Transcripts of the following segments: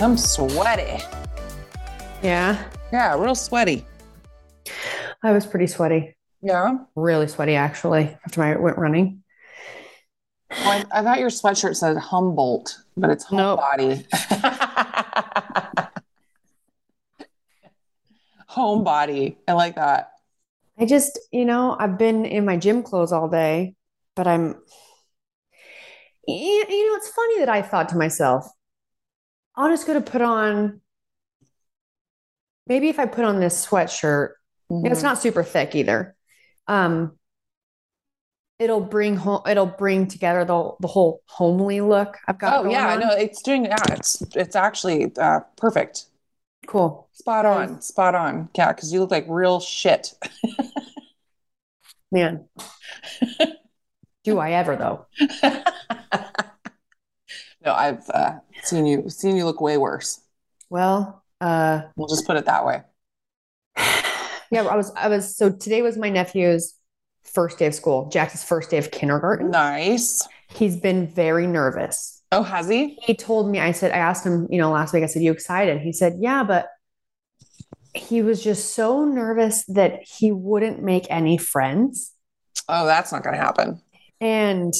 I'm sweaty. Yeah, Yeah, real sweaty. I was pretty sweaty. Yeah. Really sweaty, actually, after I went running. I, I thought your sweatshirt said Humboldt, but it's Nope. homebody. homebody. I like that. I just, you know, I've been in my gym clothes all day, but I'm, you know, it's funny that I thought to myself, I'll just go to put on, maybe if I put on this sweatshirt, know, it's not super thick either. Um, it'll bring home, it'll bring together the the whole homely look I've got Oh going yeah, on. no, it's doing. Yeah, it's it's actually uh, perfect. Cool. Spot on. Spot on. Yeah, because you look like real shit. Man. Do I ever though? no, I've uh, seen you seen you look way worse. Well, uh, We'll just put it that way. yeah, I was, I was, so today was my nephew's first day of school, Jack's first day of kindergarten. Nice. He's been very nervous. Oh, has he? He told me, I said, I asked him, you know, last week, I said, you excited? He said, yeah, but he was just so nervous that he wouldn't make any friends. Oh, that's not going to happen. And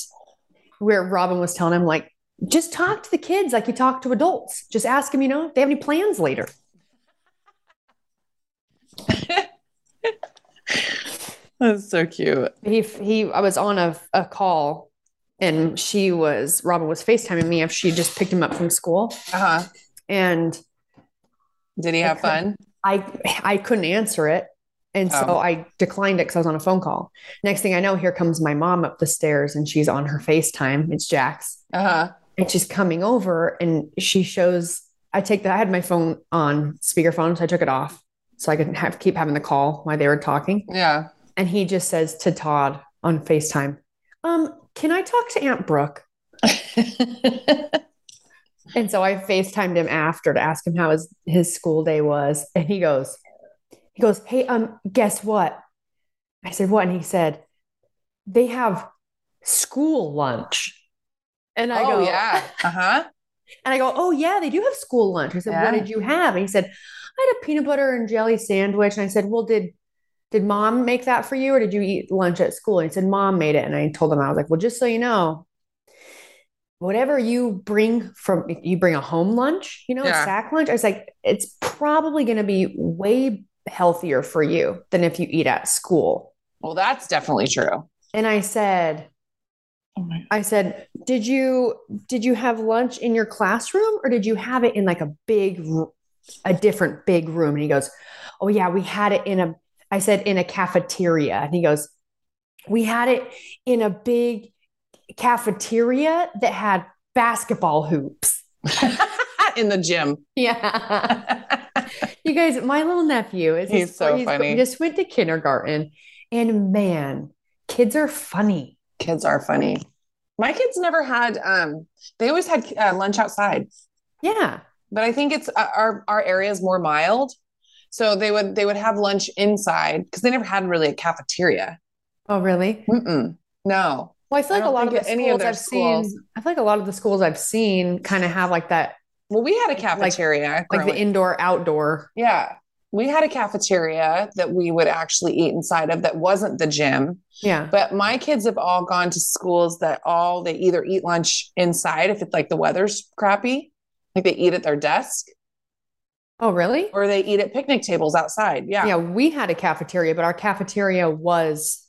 where Robin was telling him, like, just talk to the kids like you talk to adults. Just ask them, you know, if they have any plans later. That's so cute. He he I was on a, a call and she was Robin was FaceTiming me if she just picked him up from school. Uh huh. And Did he have fun? I I couldn't answer it. And so Oh. I declined it because I was on a phone call. Next thing I know, here comes my mom up the stairs and she's on her FaceTime. It's Jax. Uh huh. And she's coming over and she shows I take that I had my phone on speakerphone, so I took it off so I could have keep having the call while they were talking. Yeah. And he just says to Todd on FaceTime, um, can I talk to Aunt Brooke? And so I FaceTimed him after to ask him how his, his school day was. And he goes, he goes, Hey, um, guess what? I said, What? And he said, They have school lunch. And I oh go, yeah. Uh huh. and I go, Oh, yeah, they do have school lunch. I said, Yeah. What did you have? And he said, I had a peanut butter and jelly sandwich. And I said, Well, did did mom make that for you or did you eat lunch at school? And he said, Mom made it. And I told him, I was like, Well, just so you know, whatever you bring from you bring a home lunch, you know, Yeah. a sack lunch. I was like, it's probably going to be way healthier for you than if you eat at school. Well, that's definitely true. And I said, Oh my. I said, did you did you have lunch in your classroom or did you have it in like a big a different big room? And he goes, Oh yeah, we had it in a I said in a cafeteria. And he goes, We had it in a big cafeteria that had basketball hoops. In the gym. Yeah. you guys, my little nephew is He's so funny. He just went to kindergarten and man, kids are funny. Kids are funny. My kids never had. Um, they always had uh, lunch outside, Yeah. but I think it's uh, our our area is more mild, so they would they would have lunch inside because they never had really a cafeteria. Oh, really? Mm-mm. No. Well, I feel like a lot of the any of schools their I've schools- seen, I feel like a lot of the schools I've seen kind of have like that, Well, we had a cafeteria. like the indoor outdoor. yeah. We had a cafeteria that we would actually eat inside of that wasn't the gym. Yeah. But my kids have all gone to schools that all they either eat lunch inside if it's like the weather's crappy, like they eat at their desk, Oh, really? or they eat at picnic tables outside. Yeah. Yeah, we had a cafeteria, but our cafeteria was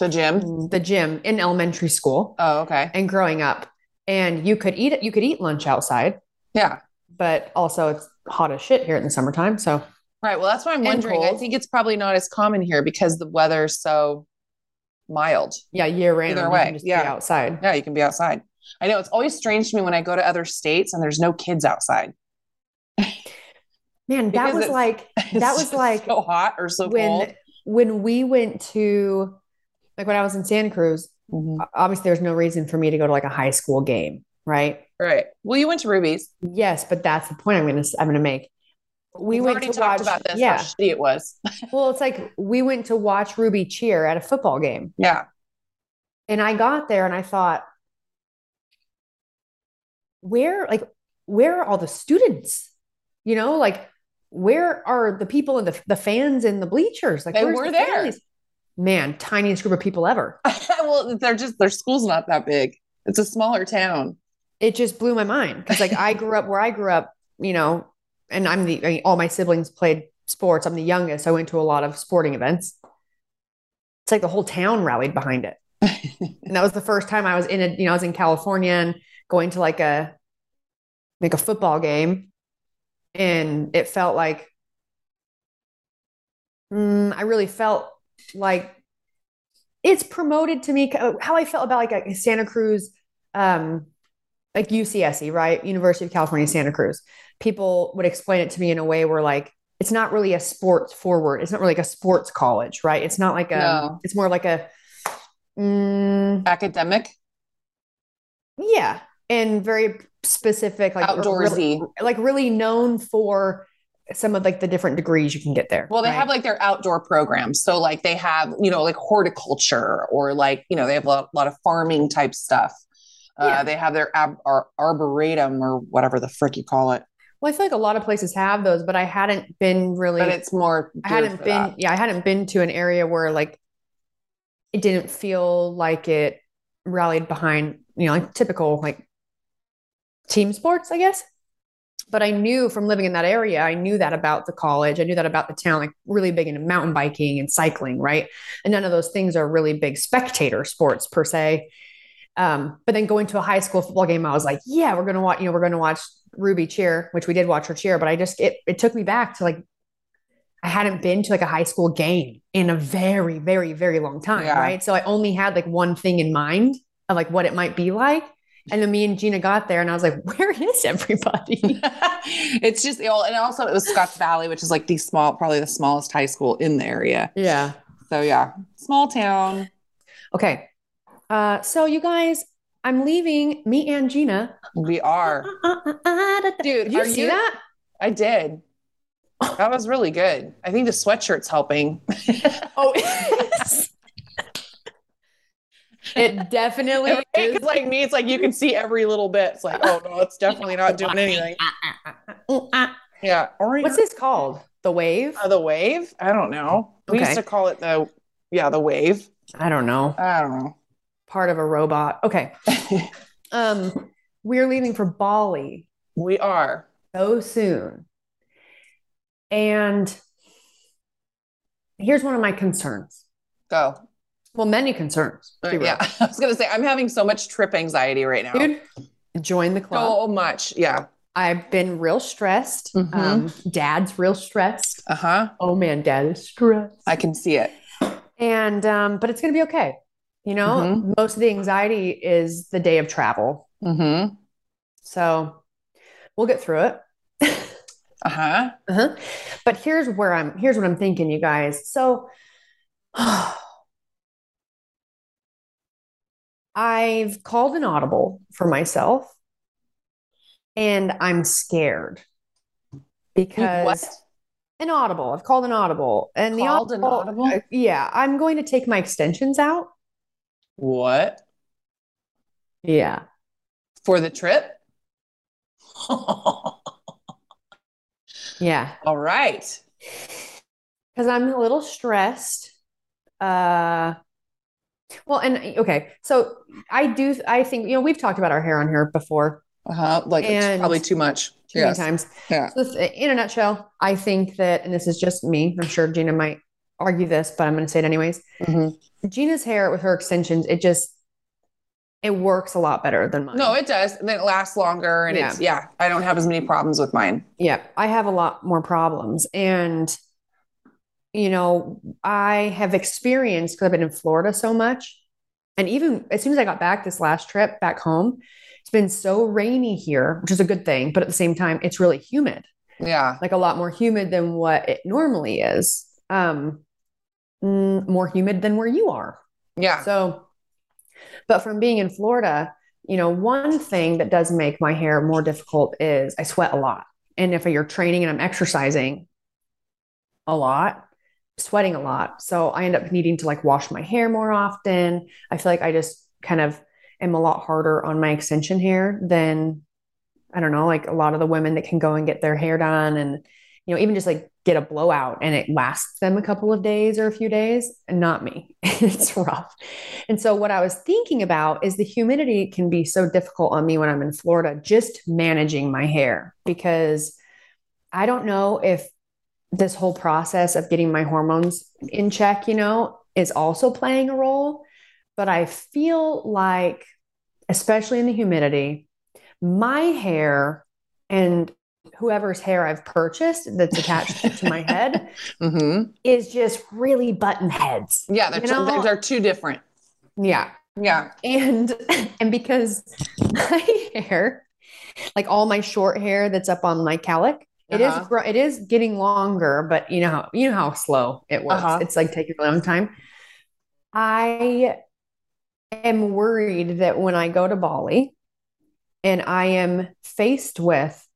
The gym. the gym in elementary school Oh, okay. and growing up. And you could eat it, you could eat lunch outside, Yeah. But also it's hot as shit here in the summertime. So Right. Well, that's why I'm wondering. I think it's probably not as common here because the weather's so mild. yeah, year round. Either you way, can just be yeah. outside. Yeah, you can be outside. I know it's always strange to me when I go to other states and there's no kids outside. Man, that was like that was like so hot or so when cold. when we went to like when I was in Santa Cruz, Mhm. obviously there's no reason for me to go to like a high school game, right? Right. Well, you went to Ruby's. Yes, but that's the point I'm gonna I'm gonna make. We We've went already to talked watch, about this. yeah. It was. Well, it's like we went to watch Ruby cheer at a football game. Yeah. And I got there and I thought, where, like, where are all the students? You know, like, where are the people and the, the fans in the bleachers? Like, They were the there. families? Man, tiniest group of people ever. well, they're just their school's not that big. It's a smaller town. It just blew my mind because, like, I grew up where I grew up, you know, and I'm the, I mean, all my siblings played sports. I'm the youngest. I went to a lot of sporting events. It's like the whole town rallied behind it. and that was the first time I was in a, you know, I was in California and going to like a like a football game, and it felt like mm, I really felt like it's promoted to me how I felt about like a Santa Cruz, um, like UCSC, right? University of California, Santa Cruz. People would explain it to me in a way where like it's not really a sports forward. It's not really like a sports college, right? It's not like a. No. It's more like a. Mm, Academic, yeah, and very specific, like outdoorsy. really, like really known for some of like the different degrees you can get there. Well, they right? have like their outdoor programs. So like they have, you know, like horticulture or like, you know, they have a lot, lot of farming type stuff. Uh, Yeah. They have their ab- ar- arboretum or whatever the frick you call it. Well, I feel like a lot of places have those, but I hadn't been really. But it's more. I hadn't been. that. Yeah, I hadn't been to an area where like it didn't feel like it rallied behind, you know, like typical like team sports, I guess. But I knew from living in that area, I knew that about the college. I knew that about the town, like really big into mountain biking and cycling, right? And none of those things are really big spectator sports per se. Um, but then going to a high school football game, I was like, yeah, we're gonna watch, you know, we're gonna watch Ruby cheer, which we did watch her cheer, but I just it it took me back to like I hadn't been to like a high school game in a very, very, very long time, Yeah. right? So I only had like one thing in mind of like what it might be like. And then me and Jeanna got there and I was like, where is everybody? it's just, you know, and also it was Scotts Valley, which is like the small, probably the smallest high school in the area. yeah. So yeah, small town. Okay. Uh, so you guys, I'm leaving me and Jeanna. We are. Dude, Did you are see you- that? I did. That was really good. I think the sweatshirt's helping. Oh, it definitely is. Because like me, it's like you can see every little bit. It's like, oh no, it's definitely not doing anything. Yeah. Or What's this called? The wave? Uh, the wave? I don't know. We Okay. used to call it the yeah, the wave. I don't know. I don't know. Part of a robot. Okay. Um, we're leaving for Bali We are. so soon. And here's one of my concerns. Go. Well, many concerns. to real. Yeah. I was gonna say I'm having so much trip anxiety right now. Dude, join the club. So much. Yeah. I've been real stressed. Mhm. Um, dad's real stressed. Uh-huh. Oh man, dad is stressed. I can see it. And um, but it's gonna be okay. You know, Mhm. most of the anxiety is the day of travel. Mm-hmm. So we'll get through it. Uh-huh. Uh-huh. But here's where I'm here's what I'm thinking, you guys. So I've called an audible for myself and I'm scared because What? an audible. I've called an audible and the Called an audible? uh, yeah, I'm going to take my extensions out. What? Yeah. For the trip? Yeah. All right. Because I'm a little stressed. Uh, well, and okay, so I do. I think you know we've talked about our hair on here before Uh-huh. Like it's probably too much. too Yes. many times. Yeah. So in a nutshell, I think that, and this is just me. I'm sure Jeanna might argue this, but I'm going to say it anyways. Mhm. Jeanna's hair with her extensions, it just it works a lot better than mine. No, it does. And it lasts longer. And it's, yeah, I don't have as many problems with mine. Yeah, I have a lot more problems. And, you know, I have experienced because I've been in Florida so much. And even as soon as I got back this last trip back home, it's been so rainy here, which is a good thing. But at the same time, it's really humid, Yeah. like a lot more humid than what it normally is. Um, mm, more humid than where you are. Yeah. So, but from being in Florida, you know, one thing that does make my hair more difficult is I sweat a lot. And if you're training and I'm exercising a lot, sweating a lot. So I end up needing to like wash my hair more often. I feel like I just kind of am a lot harder on my extension hair than I don't know, like a lot of the women that can go and get their hair done and you know, even just like get a blowout and it lasts them a couple of days or a few days, not me. it's rough. And so, what I was thinking about is the humidity can be so difficult on me when I'm in Florida, just managing my hair because I don't know if this whole process of getting my hormones in check, you know, is also playing a role. But I feel like, especially in the humidity, my hair and whoever's hair I've purchased that's attached to my head hmm is just really button heads. Yeah. They're, You two, know- they're two different. Yeah. Yeah. And and because my hair, like all my short hair that's up on my calic, it is Uh-huh. gro- it is getting longer, but you know how you know how slow it works. Uh-huh. It's like taking a long time. I am worried that when I go to Bali and I am faced with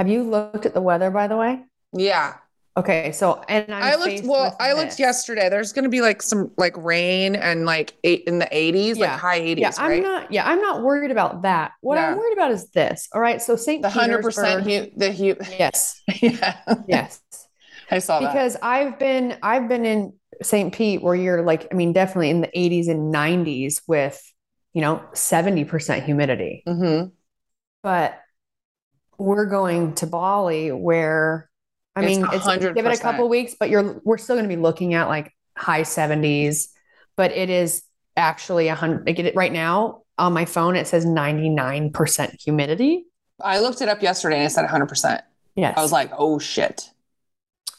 have you looked at the weather by the way? Yeah. Okay, so and I'm i looked, well, I looked this. yesterday. There's going to be like some like rain and like eight in the 80s, Yeah. like high 80s, Yeah, I'm right? not. Yeah, I'm not worried about that. What I'm worried about is this. All right, so St. the 100% hu- the hu- Yes, yeah. yes. I saw that. Because I've been I've been in St. Pete where you're like, I mean, definitely in the 80s and 90s with, you know, 70% humidity. hmm But we're going to Bali where, I It's mean, it's give it a 100%. couple weeks, but you're we're still going to be looking at like high 70s. But it is actually a hundred. Like it, right now on my phone, it says 99% humidity. I looked it up yesterday and it said 100%. Yes. I was like, oh shit.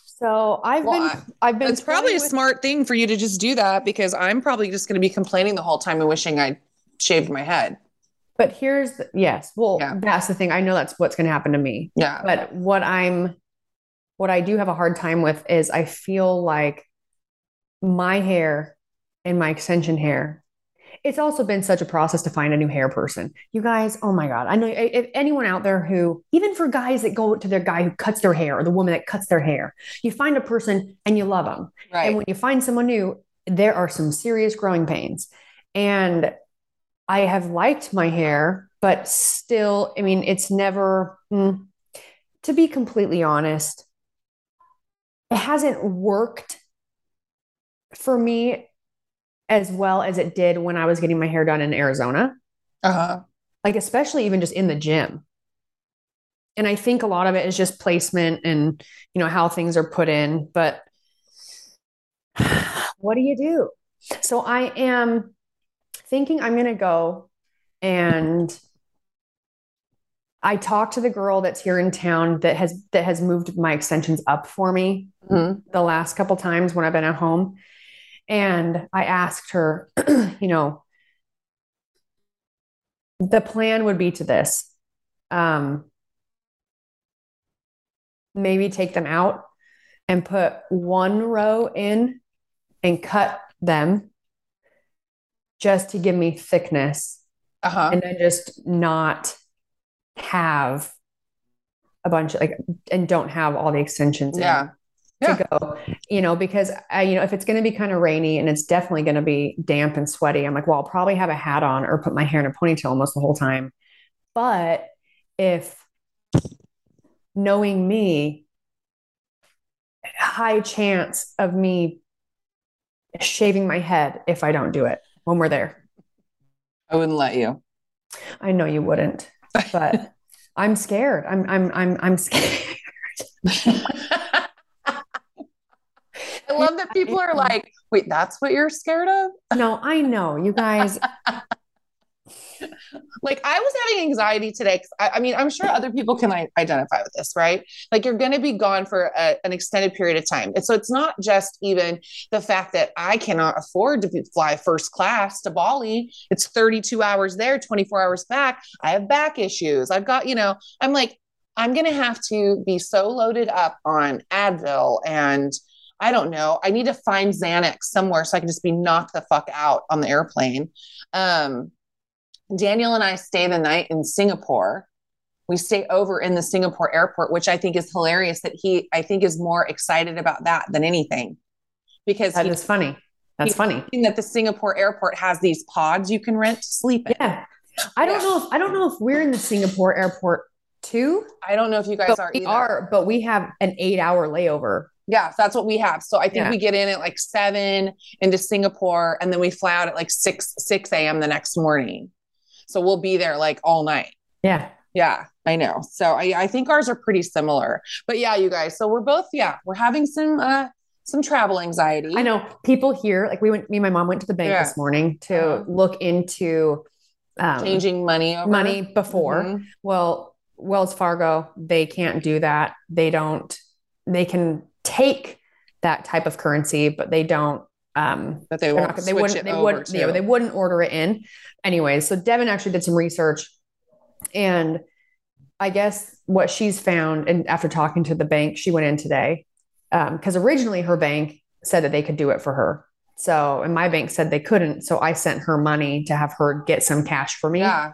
so I've Well, been I've been It's probably a with- smart thing for you to just do that because I'm probably just going to be complaining the whole time and wishing I shaved my head. But here's the, yes, well, Yeah. that's the thing. I know that's what's going to happen to me. Yeah. But what I'm, what I do have a hard time with is I feel like my hair and my extension hair. It's also been such a process to find a new hair person. You guys, oh my God. I know if anyone out there who, even for guys that go to their guy who cuts their hair or the woman that cuts their hair, you find a person and you love them. Right. And when you find someone new, there are some serious growing pains. And I have liked my hair, but still, I mean, it's never, mm, to be completely honest, it hasn't worked for me as well as it did when I was getting my hair done in Arizona, uh-huh. like, especially even just in the gym. And I think a lot of it is just placement and, you know, how things are put in. But what do you do? So I am thinking I'm going to go and I talked to the girl that's here in town that has that has moved my extensions up for me Mhm. the last couple times when I've been at home. And I asked her, you know, the plan would be to this. Um, maybe take them out and put one row in and cut them just to give me thickness Uh-huh. and then just not have a bunch of like and don't have all the extensions in Yeah. to go you know because I you know if it's going to be kind of rainy and it's definitely going to be damp and sweaty I'm like well I'll probably have a hat on or put my hair in a ponytail almost the whole time but if knowing me, high chance of me shaving my head if I don't do it when we're there. I wouldn't let you. I know you wouldn't, but I'm scared. I'm I'm I'm I'm scared. I love that people are like, wait, that's what you're scared of? No, I know you guys. like I was having anxiety today. 'cause I, I mean, I'm sure other people can identify with this, right? Like you're going to be gone for a, an extended period of time. And so it's not just even the fact that I cannot afford to be, fly first class to Bali. It's 32 hours there, 24 hours back. I have back issues. I've got, you know, I'm like, I'm going to have to be so loaded up on Advil and I don't know. I need to find Xanax somewhere so I can just be knocked the fuck out on the airplane. Um, Daniel and I stay the night in Singapore. We stay over in the Singapore airport, which I think is hilarious that he, I think, is more excited about that than anything because That he- is funny. That's funny. that the Singapore airport has these pods you can rent to sleep in. Yeah. I don't Yeah. know if I don't know if we're in the Singapore airport too. I don't know if you guys are we either. are, but we have an eight hour layover. Yeah, that's what we have. So I think Yeah. we get in at like seven into Singapore, and then we fly out at like six six a.m. the next morning. So we'll be there like all night. Yeah. Yeah, I know. So I, I think ours are pretty similar. But yeah, you guys. So we're both yeah, we're having some uh some travel anxiety. I know people here, like we went, me and my mom went to the bank Yeah. this morning to look into um, changing money over money before. Mhm. Well, Wells Fargo, they can't do that. They don't, they can take that type of currency, but they don't, um, But they won't. not- they wouldn't, they wouldn't, to. yeah, they wouldn't order it in. Anyways, so Devin actually did some research and I guess what she's found, and after talking to the bank, she went in today, because originally her bank said that they could do it for her. So, and my bank said they couldn't. So I sent her money to have her get some cash for me. yeah.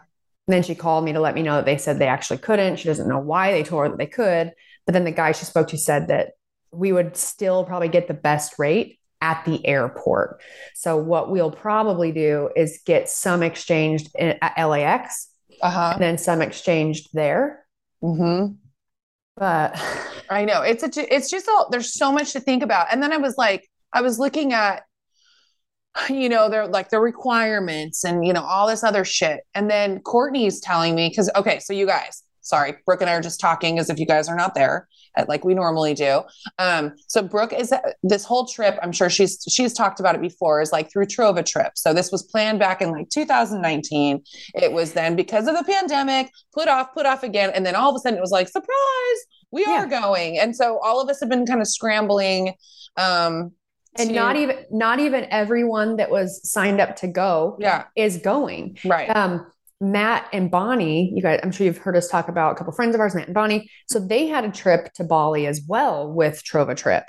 And then she called me to let me know that they said they actually couldn't. She doesn't know why they told her that they could. But then the guy she spoke to said that we would still probably get the best rate at the airport. So what we'll probably do is get some exchanged in, at LAX Uh huh. and then some exchanged there. Mm-hmm. But I know it's a, it's just all there's so much to think about. And then I was like, I was looking at, you know, they're like the requirements and you know all this other shit. And then Courtney's telling me because okay, so you guys, sorry, Brooke and I are just talking as if you guys are not there, like we normally do. Um, so Brooke is this whole trip. I'm sure she's she's talked about it before. Is like through TrovaTrip. So this was planned back in like 2019. It was then because of the pandemic, put off, put off again, and then all of a sudden it was like surprise we Yeah. are going and so all of us have been kind of scrambling um and to- not even not even everyone that was signed up to go yeah is going. right um, Matt and Bonnie, you guys, I'm sure you've heard us talk about a couple friends of ours, Matt and Bonnie. So they had a trip to Bali as well with TrovaTrip,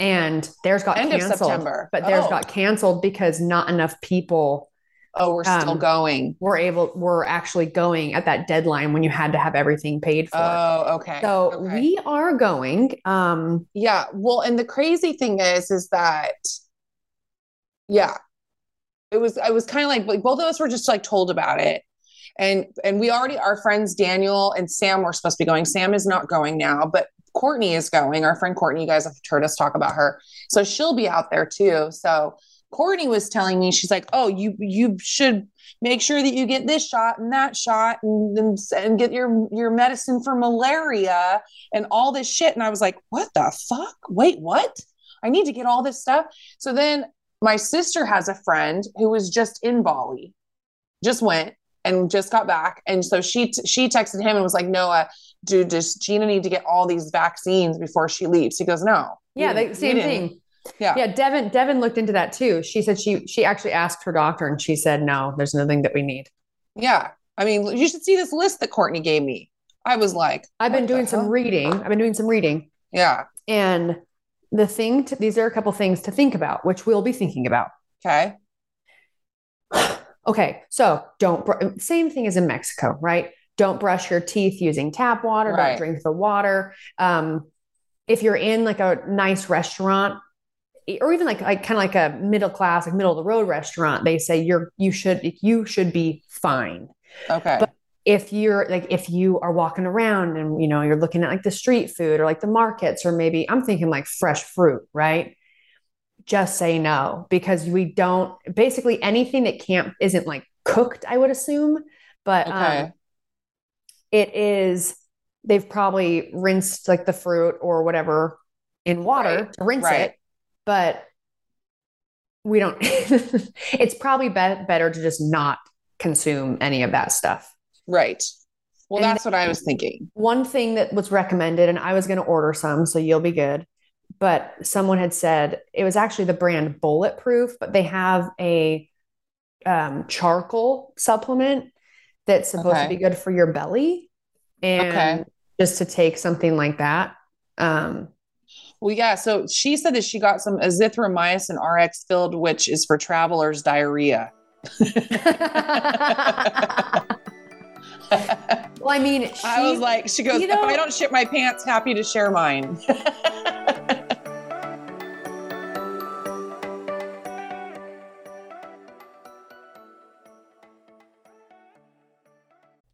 and theirs got End of canceled. September. But theirs Oh. got canceled because not enough people oh we're still um, going were able we're actually going at that deadline when you had to have everything paid for. oh okay so okay. we are going. Um, yeah well and the crazy thing is is that yeah it was i was kind of like, like both of us were just like told about it and and we already our friends daniel and sam were supposed to be going. Sam is not going now but courtney is going. Our friend courtney you guys have heard us talk about her. So she'll be out there too. So courtney was telling me she's like oh you you should make sure that you get this shot and that shot and and, and get your your medicine for malaria and all this shit. And i was like what the fuck? Wait what? I need to get all this stuff? So then my sister has a friend who was just in bali just went and just got back and so she t- she texted him and was like noah dude does jeanna need to get all these vaccines before she leaves he goes no yeah, they, same thing. yeah Yeah, Devin Devin looked into that too. She said she she actually asked her doctor and she said no, there's nothing that we need. yeah i mean you should see this list that courtney gave me i was like I've been doing some hell? reading. I've been doing some reading. yeah And the thing, to, these are a couple things to think about, which we'll be thinking about. okay Okay, so don't, br- same thing as in Mexico, right? Don't brush your teeth using tap water, Right. don't drink the water. Um, if you're in like a nice restaurant, or even like like kind of like a middle class, like middle of the road restaurant, they say you're you should you should be fine. okay But- if you're like if you are walking around and you know you're looking at like the street food or like the markets or maybe i'm thinking like fresh fruit right just say no because we don't basically anything that can't isn't like cooked i would assume but Okay. um, it is they've probably rinsed like the fruit or whatever in water Right, to rinse right. it but we don't it's probably be- better to just not consume any of that stuff Right. Well, And that's what I was thinking. one thing that was recommended, and I was going to order some, so you'll be good. But someone had said it was actually the brand Bulletproof, but they have a um, charcoal supplement that's supposed to be good for your belly, and Okay. just to take something like that. Um, Well, yeah. So she said that she got some azithromycin RX filled, which is for travelers' diarrhea. well, I mean, she, I was like, she goes, you if I don't shit my pants, happy to share mine.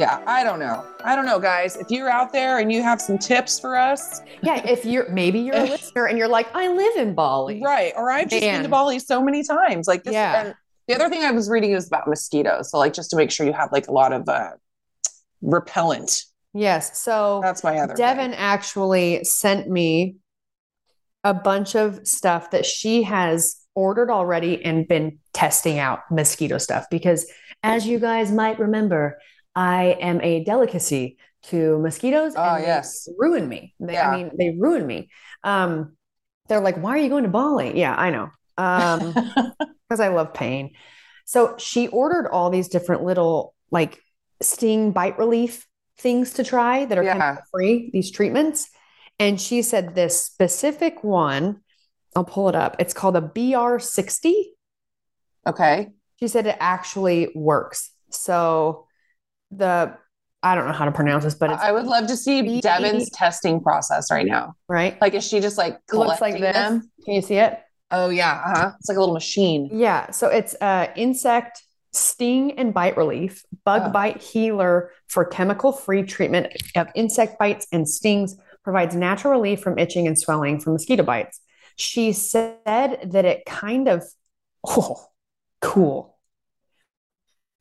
Yeah, I don't know. I don't know, guys. If you're out there and you have some tips for us, yeah, if you're maybe you're a listener and you're like, I live in Bali, right? Or I've just been to Bali so many times. Like this. Yeah. And the other thing I was reading was about mosquitoes. So like just to make sure you have like a lot of uh, repellent. Yes. So That's my other. Devin thing. actually sent me a bunch of stuff that she has ordered already and been testing out mosquito stuff because as you guys might remember, I am a delicacy to mosquitoes Oh, and they yes. ruin me. They, Yeah. I mean, they ruin me. Um, they're like, why are you going to Bali? Yeah, I know. Um, because I love pain. So she ordered all these different little like sting bite relief things to try that are Yeah. chemical free, these treatments. And she said this specific one, I'll pull it up. It's called a BR60. okay. She said it actually works. So the I don't know how to pronounce this, but it's I would love to see B- Devin's testing process right now. right. Like, is she just like looks like this. them? Can you see it? Oh yeah, uh-huh. It's like a little machine. Yeah. So it's uh, insect sting and bite relief, bug Oh. bite healer for chemical free treatment of insect bites and stings, provides natural relief from itching and swelling from mosquito bites. She said that it kind of, oh, cool.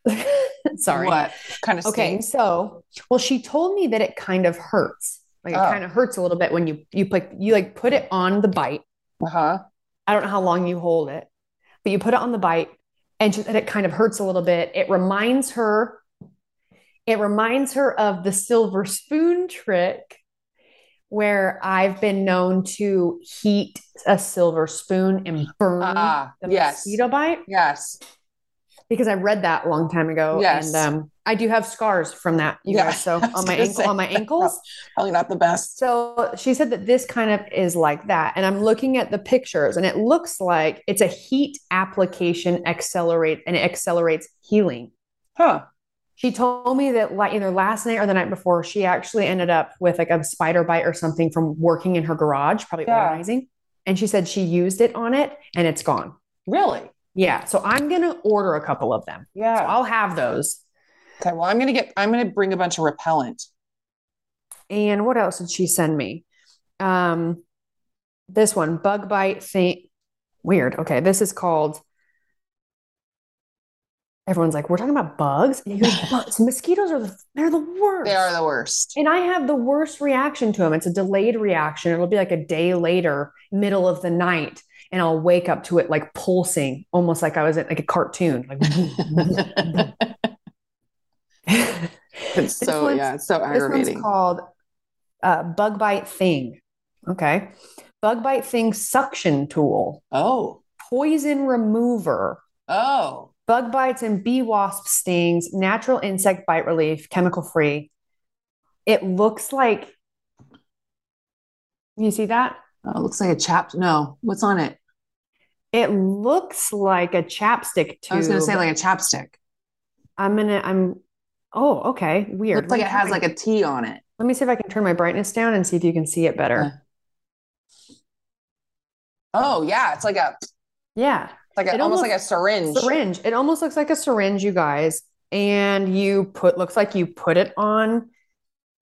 Sorry. What kind of Okay, so well, she told me that it kind of hurts. Like it Oh. kind of hurts a little bit when you you put you like put it on the bite. Uh-huh. I don't know how long you hold it, but you put it on the bite and she said it kind of hurts a little bit. It reminds her, it reminds her of the silver spoon trick where I've been known to heat a silver spoon and burn Ah, the yes. mosquito bite Yes. Because I read that a long time ago. Yes. And um, I do have scars from that, you Yeah, guys. So on my ankle, on my ankles. Probably not the best. So she said that this kind of is like that. And I'm looking at the pictures and it looks like it's a heat application accelerate and it accelerates healing. Huh. She told me that like either last night or the night before, she actually ended up with like a spider bite or something from working in her garage, probably Yeah. organizing. And she said she used it on it and it's gone. Really? Yeah. So I'm going to order a couple of them. So Yeah. I'll have those. Okay. Well, I'm gonna get. I'm gonna bring a bunch of repellent. And what else did she send me? Um, this one, bug bite thing. Weird. Okay, this is called. Everyone's like, we're talking about bugs. And you bugs. Mosquitoes are the they're the worst. They are the worst. And I have the worst reaction to them. It's a delayed reaction. It'll be like a day later, middle of the night, and I'll wake up to it like pulsing, almost like I was in like a cartoon. Like It's so yeah. It's so This one's called uh, Bug Bite Thing. Okay. Bug Bite Thing suction tool, oh. poison remover, Oh. bug bites and bee wasp stings, natural insect bite relief, chemical free. It looks like you see that? Oh, it looks like a chap. No, what's on it? It looks like a chapstick tube. I was gonna say like a chapstick. I'm gonna I'm oh okay weird. Looks like it has like a T on it. let me see if I can turn my brightness down and see if you can see it better. Oh yeah, it's like a Yeah. like a, almost, almost- like a syringe. syringe. It almost looks like a syringe, you guys. And you put looks like you put it on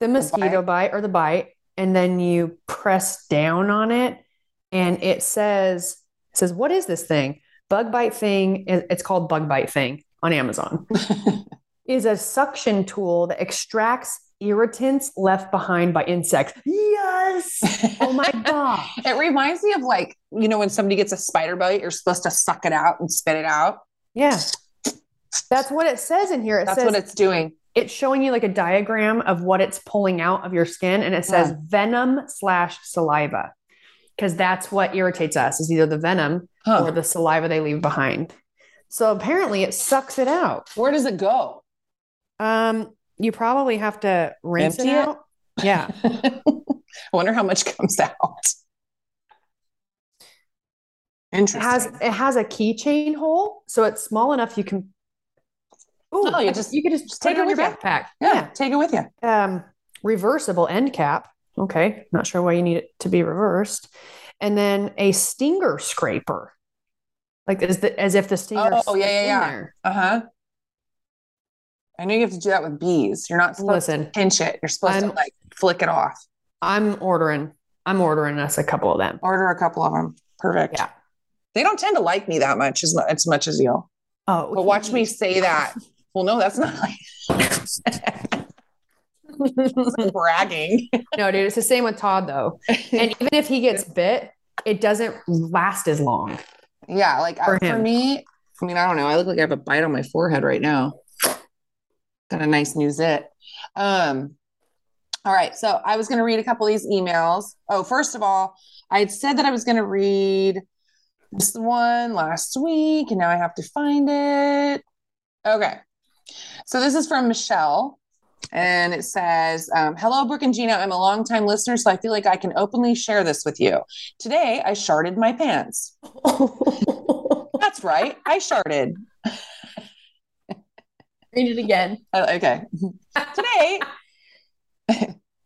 the mosquito bite or the bite, and then you press down on it, and it says it says what is this thing? Bug bite thing. It's called bug bite thing on Amazon. is a suction tool that extracts irritants left behind by insects. Yes. Oh my god. It reminds me of like, you know, when somebody gets a spider bite, you're supposed to suck it out and spit it out. Yeah. That's what it says in here. It That's says what it's doing. It's showing you like a diagram of what it's pulling out of your skin and it says Yeah. venom slash saliva because that's what irritates us is either the venom Huh. or the saliva they leave behind so apparently it sucks it out Where does it go? um you probably have to rinse Empty it it? out yeah I wonder how much comes out. it Interesting. has it has a keychain hole so it's small enough you can Ooh, Oh, you just- you could just, just take it it your with you. backpack yeah, take it with you. um, reversible end cap. Okay, not sure why you need it to be reversed. And then a stinger scraper, like as, the, as if the stinger. Oh, yeah, yeah, yeah. Uh huh. I know you have to do that with bees. You're not supposed Listen, to pinch it. You're supposed to I'm- like flick it off. I'm ordering. I'm ordering us a couple of them. Order a couple of them. Perfect. Yeah. They don't tend to like me that much as, as much as you. Oh, But watch me say that. Well, no, that's not like bragging. no, dude, it's the same with Todd though. And even if he gets bit, it doesn't last as long. Yeah, like For uh, for me, I mean, I don't know. I look like I have a bite on my forehead right now. Got a nice new zit. Um, all right, so I was going to read a couple of these emails. Oh, first of all, I had said that I was going to read this one last week, and now I have to find it. Okay, so this is from Michelle, and it says, um, "Hello, Brooke and Jeanna. I'm a longtime listener, so I feel like I can openly share this with you. Today, I sharded my pants." That's right. I sharted. Read it again. Uh, okay. today,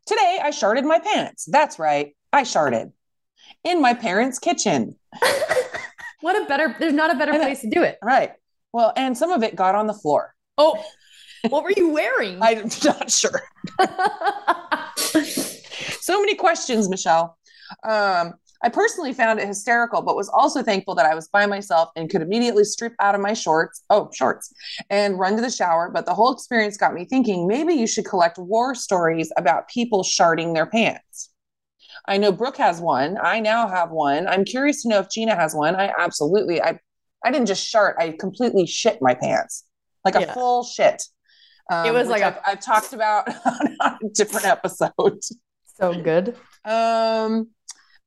today I sharted my pants. That's right. I sharted in my parents' kitchen. What a better, there's not a better place to do it. Right. Well, and some of it got on the floor. Oh, what were you wearing? I'm not sure. so many questions, Michelle. Um, I personally found it hysterical, but was also thankful that I was by myself and could immediately strip out of my shorts, oh, shorts, and run to the shower. But the whole experience got me thinking maybe you should collect war stories about people sharding their pants. I know Brooke has one. I now have one. I'm curious to know if Jeanna has one. I absolutely, I, I didn't just shart. I completely shit my pants, like a Yeah. full shit. Um, It was like a- I've, I've talked about on a different episode. so good. Um,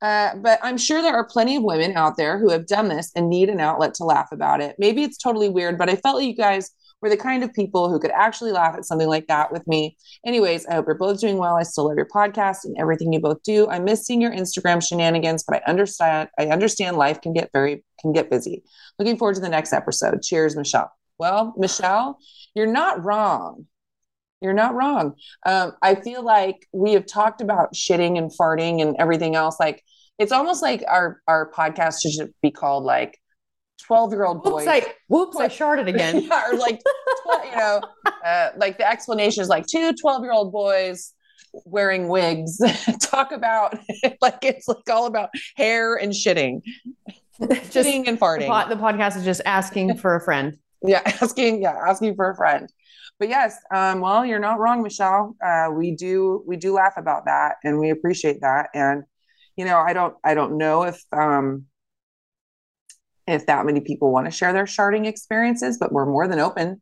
uh, but I'm sure there are plenty of women out there who have done this and need an outlet to laugh about it. Maybe it's totally weird, but I felt like you guys were the kind of people who could actually laugh at something like that with me. Anyways, I hope you're both doing well. I still love your podcast and everything you both do. I miss seeing your Instagram shenanigans, but I understand I understand life can get very can get busy. Looking forward to the next episode. Cheers, Michelle. Well, Michelle, you're not wrong. You're not wrong. Um, I feel like we have talked about shitting and farting and everything else. Like it's almost like our our podcast should be called like 12 year old boys. Whoops, I, whoops, I sharded again. Yeah, or like, you know, uh, like the explanation is like two 12 year old boys wearing wigs talk about like it's like all about hair and shitting, Just shitting and the, farting. pod, the podcast is just asking for a friend. Yeah, asking, yeah, asking for a friend. But yes, um, well, you're not wrong, Michelle. Uh, we do we do laugh about that and we appreciate that. And you know, I don't I don't know if um if that many people want to share their sharding experiences, but we're more than open,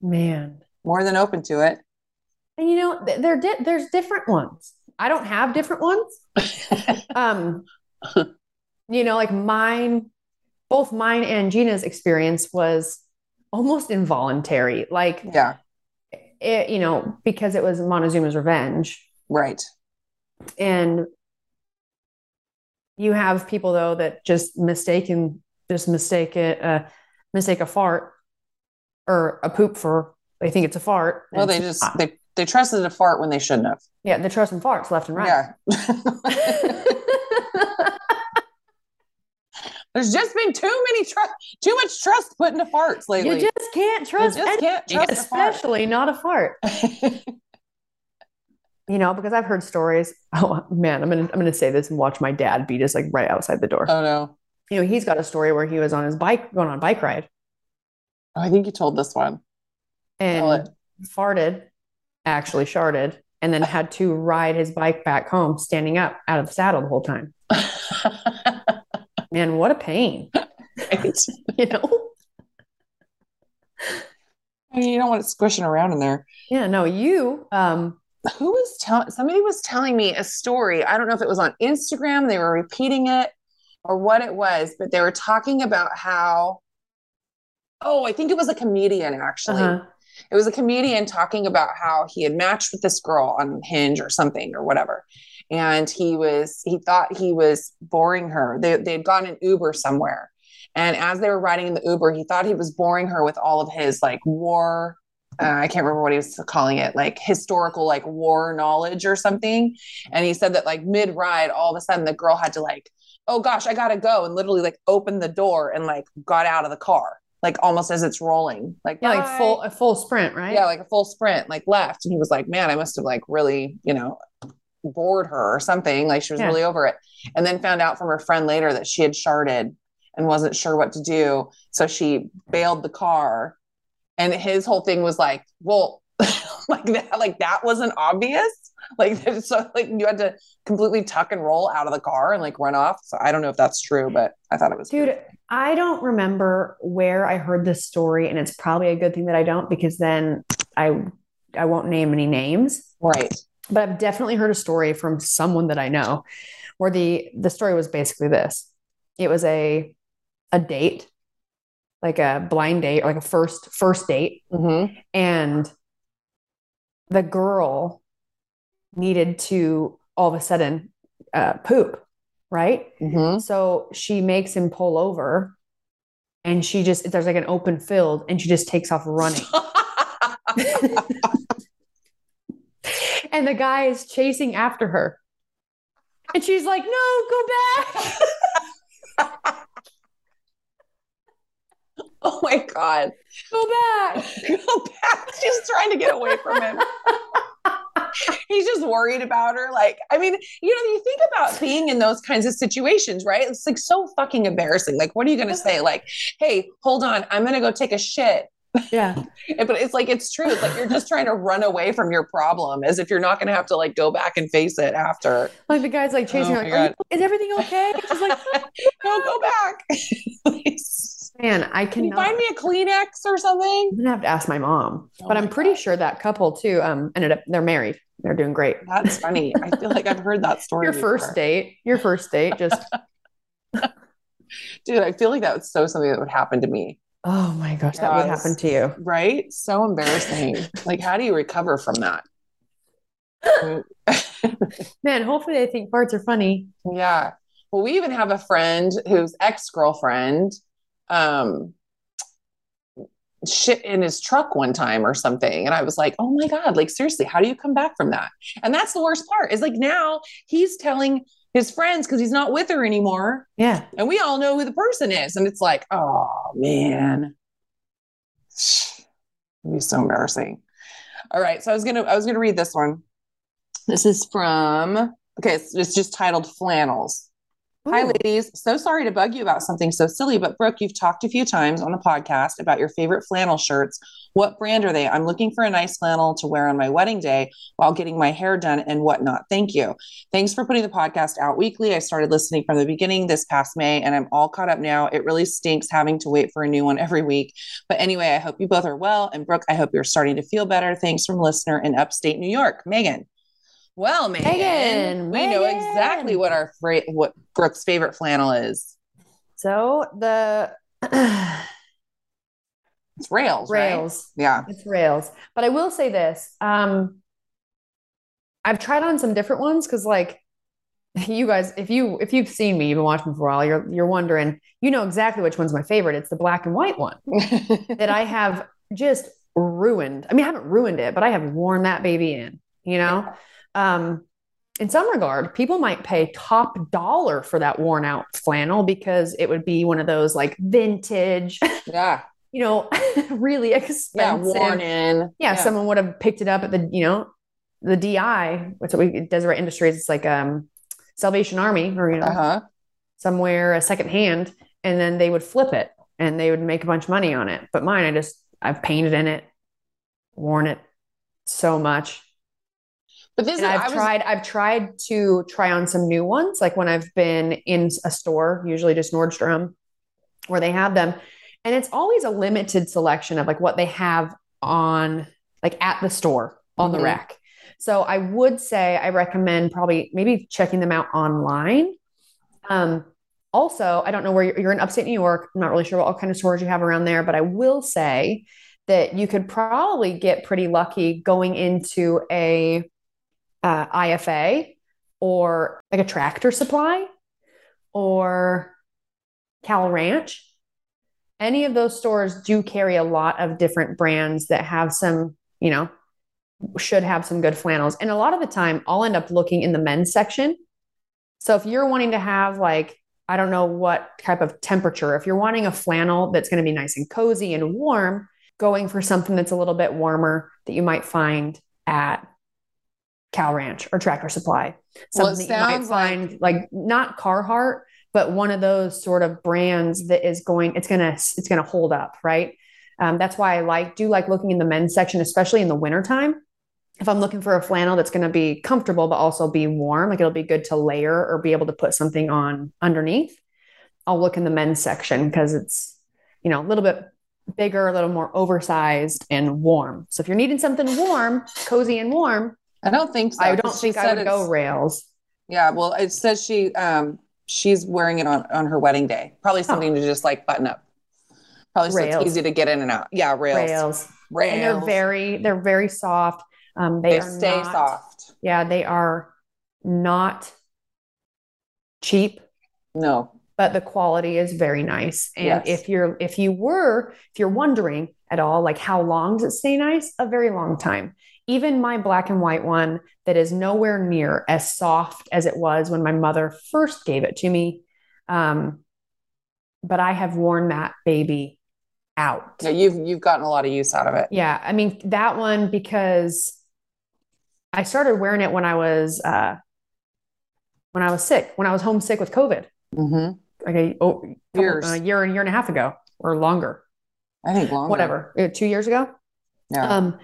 Man. more than open to it. And you know, th- there di- there's different ones. I don't have different ones. Um, you know, like mine, both mine and Jeanna's experience was almost involuntary. Like Yeah, it, you know, because it was Montezuma's revenge. right. And you have people though that just mistaken, just mistake it, uh, mistake a fart or a poop for they think it's a fart. Well, they just not. they they trusted a fart when they shouldn't have. yeah, They trust trusting farts left and right. Yeah. There's just been too many trust, too much trust put into farts lately. You just can't trust just can't trust a fart. especially not a fart. You know, because I've heard stories. Oh man, I'm gonna I'm gonna say this and watch my dad beat us like right outside the door. oh no, you know, he's got a story where he was on his bike going on a bike ride oh, I think you told this one. And farted, actually sharded, and then had to ride his bike back home standing up out of the saddle the whole time. Man, what a pain, Right. you know? I mean, you don't want it squishing around in there. Yeah, no, you um Who was telling? Somebody was telling me a story. I don't know if it was on Instagram. They were repeating it or what it was, but they were talking about how. Oh, I think it was a comedian actually. uh-huh. It was a comedian talking about how he had matched with this girl on Hinge or something or whatever. And he was, he thought he was boring her. They, they had gone in Uber somewhere. And as they were riding in the Uber, he thought he was boring her with all of his like war, uh, I can't remember what he was calling it, like historical, like war knowledge or something. And he said that like mid ride, all of a sudden the girl had to like, oh gosh, I gotta go. And literally like open the door and like got out of the car, like almost as it's rolling. Like, Yeah, bye. like full a full sprint, right? Yeah, like a full sprint, like left. And he was like, man, I must have like really, you know, bored her or something. Like she was Yeah. really over it. And then found out from her friend later that she had sharded and wasn't sure what to do. So she bailed the car. And his whole thing was like, well, like that, like that wasn't obvious. Like so like you had to completely tuck and roll out of the car and like run off. So I don't know if that's true, but I thought it was Dude, I don't remember where I heard this story, and it's probably a good thing that I don't because then I I won't name any names. right. But I've definitely heard a story from someone that I know where the the story was basically this. It was a a date, like a blind date, or like a first first date, Mm-hmm. and the girl needed to all of a sudden uh, poop, right? Mm-hmm. So she makes him pull over and she just, there's like an open field and she just takes off running. and the guy is chasing after her. And she's like, no, go back. Oh my God. Go back. Go back. She's trying to get away from him. He's just worried about her. Like, I mean, you know, you think about being in those kinds of situations, right? It's like so fucking embarrassing. Like, what are you going to say? Like, hey, hold on, I'm going to go take a shit. Yeah. but it's like, it's true. It's like you're just trying to run away from your problem as if you're not going to have to like go back and face it after. Like the guy's like chasing Oh her, like, you- is everything okay? She's like, no, go back. Man, I Can find me a Kleenex or something? I'm gonna have to ask my mom, Oh but my I'm pretty God. sure that couple too um ended up they're married. They're doing great. That's funny. I feel like I've heard that story. Your first date, your first date, just Dude, I feel like that was so something that would happen to me. Oh my gosh, that would happen to you. Right? So embarrassing. like, how do you recover from that? Man, hopefully they think farts are funny. yeah. Well, we even have a friend whose ex-girlfriend um shit in his truck one time or something. And I was like, oh my God, like seriously, how do you come back from that? And that's the worst part is like now he's telling his friends because he's not with her anymore. Yeah. And we all know who the person is. And it's like, oh man. It'd be so embarrassing. All right. So I was gonna I was gonna read this one. This is from okay, it's, it's just titled flannels. Hi, ladies. So sorry to bug you about something so silly, but Brooke, you've talked a few times on the podcast about your favorite flannel shirts. What brand are they? I'm looking for a nice flannel to wear on my wedding day while getting my hair done and whatnot. Thank you. Thanks for putting the podcast out weekly. I started listening from the beginning this past May and I'm all caught up now. It really stinks having to wait for a new one every week. But anyway, I hope you both are well. And Brooke, I hope you're starting to feel better. Thanks from listener in upstate New York, Megan. Well, Megan, Megan, we know exactly what our fra- what Brooke's favorite flannel is. So the It's rails, right? rails. Yeah. It's rails. But I will say this. Um, I've tried on some different ones because like you guys, if you if you've seen me, you've been watching me for a while, you're you're wondering, you know exactly which one's my favorite. It's the black and white one that I have just ruined. I mean, I haven't ruined it, but I have worn that baby in, you know? Um, in some regard, people might pay top dollar for that worn out flannel because it would be one of those like vintage, yeah. you know, really expensive. Yeah. Worn in. Yeah, someone would have picked it up at the, you know, the DI, what's it, we, Deseret Industries. It's like um, Salvation Army or, you know, Uh huh. somewhere a second hand, and then they would flip it and they would make a bunch of money on it. But mine, I just, I've painted in it, worn it so much. But this And is, I've was, tried, I've tried to try on some new ones, like when I've been in a store, usually just Nordstrom, where they have them. And it's always a limited selection of like what they have on, like at the store on the Mhm. rack. So I would say I recommend probably maybe checking them out online. Um, also, I don't know where you're, you're in upstate New York. I'm not really sure what kind of stores you have around there, but I will say that you could probably get pretty lucky going into a uh, IFA or like a tractor supply or Cal Ranch. Any of those stores do carry a lot of different brands that have some, you know, should have some good flannels. And a lot of the time, I'll end up looking in the men's section. So if you're wanting to have like, I don't know what type of temperature, if you're wanting a flannel that's going to be nice and cozy and warm, going for something that's a little bit warmer that you might find at Cal Ranch or Tractor Supply. Well, Something that you might sounds like- find like not Carhartt, but one of those sort of brands that is going, it's gonna, it's gonna hold up, right? Um, that's why I like do like looking in the men's section, especially in the wintertime. If I'm looking for a flannel that's going to be comfortable but also be warm, like it'll be good to layer or be able to put something on underneath. I'll look in the men's section because it's you know a little bit bigger, a little more oversized and warm. So if you're needing something warm, cozy and warm, I don't think so. I don't think I would go rails. Yeah, well, it says she um she's wearing it on on her wedding day. Probably something to just like button up. Probably so Oh. It's easy to get in and out. Yeah, rails. Rails. Rails. And they're very they're very soft. Um, they, they are stay not- soft. Yeah, they are not cheap, No. but the quality is very nice. And Yes. if you're if you were if you're wondering at all like how long does it stay nice? A very long time. Even my black and white one that is nowhere near as soft as it was when my mother first gave it to me. Um, but I have worn that baby out. Yeah, you've you've gotten a lot of use out of it. Yeah, I mean that one because I started wearing it when I was uh when I was sick, when I was homesick with COVID, Mm-hmm. like a oh, couple- Years. a year and year and a half ago or longer, I think longer. whatever, uh, two years ago. Yeah. Um,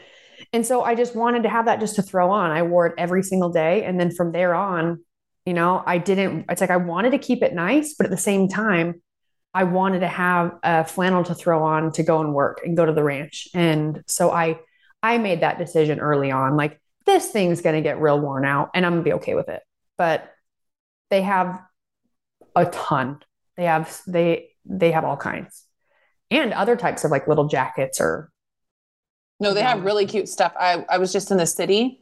and so I just wanted to have that just to throw on. I wore it every single day, and then from there on, you know, I didn't. It's like I wanted to keep it nice, but at the same time, I wanted to have a flannel to throw on to go and work and go to the ranch. And so I, I made that decision early on. Like this thing's going to get real worn out, and I'm gonna be okay with it. But they have a ton. They have they they have all kinds, and other types of like little jackets or No, they have really cute stuff. I, I was just in the city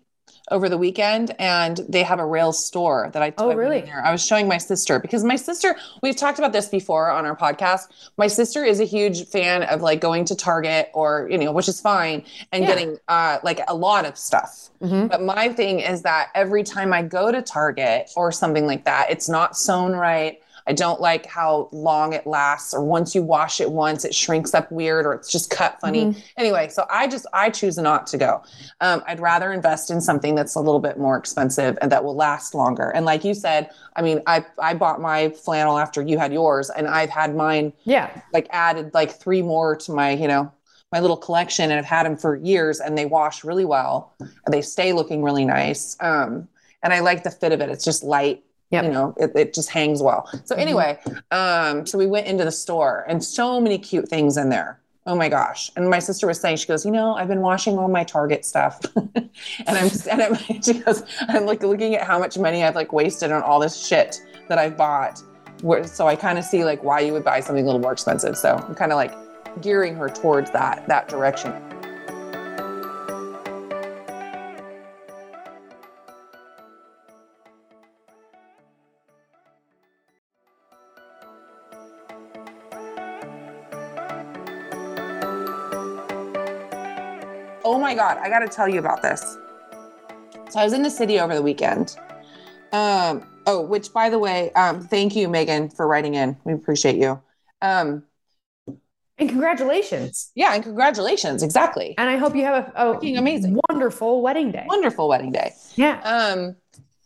over the weekend and they have a rails store that I Oh, I really? there. I was showing my sister because my sister, we've talked about this before on our podcast. My sister is a huge fan of like going to Target or, you know, which is fine and Yeah. getting uh, like a lot of stuff. Mhm. But my thing is that every time I go to Target or something like that, it's not sewn right. I don't like how long it lasts, or once you wash it once, it shrinks up weird, or it's just cut funny. Anyway, so I just I choose not to go. Um, I'd rather invest in something that's a little bit more expensive and that will last longer. And like you said, I mean, I I bought my flannel after you had yours, and I've had mine yeah. like added like three more to my you know my little collection and i've had them for years and they wash really well and they stay looking really nice um and i like the fit of it it's just light Yep. you know it, it just hangs well so anyway um so we went into the store and so many cute things in there oh my gosh and my sister was saying she goes you know i've been washing all my target stuff and i'm and i'm she goes i'm like looking at how much money i've like wasted on all this shit that i've bought where, so I kind of see like why you would buy something a little more expensive. So I'm kind of like gearing her towards that that direction. My god, I got to tell you about this. So I was in the city over the weekend. Um, oh, which by the way, um, thank you, Megan, for writing in. We appreciate you. Um, And congratulations. yeah, and congratulations. Exactly. And I hope you have a, a amazing. wonderful wedding day. Wonderful wedding day. Yeah. Um,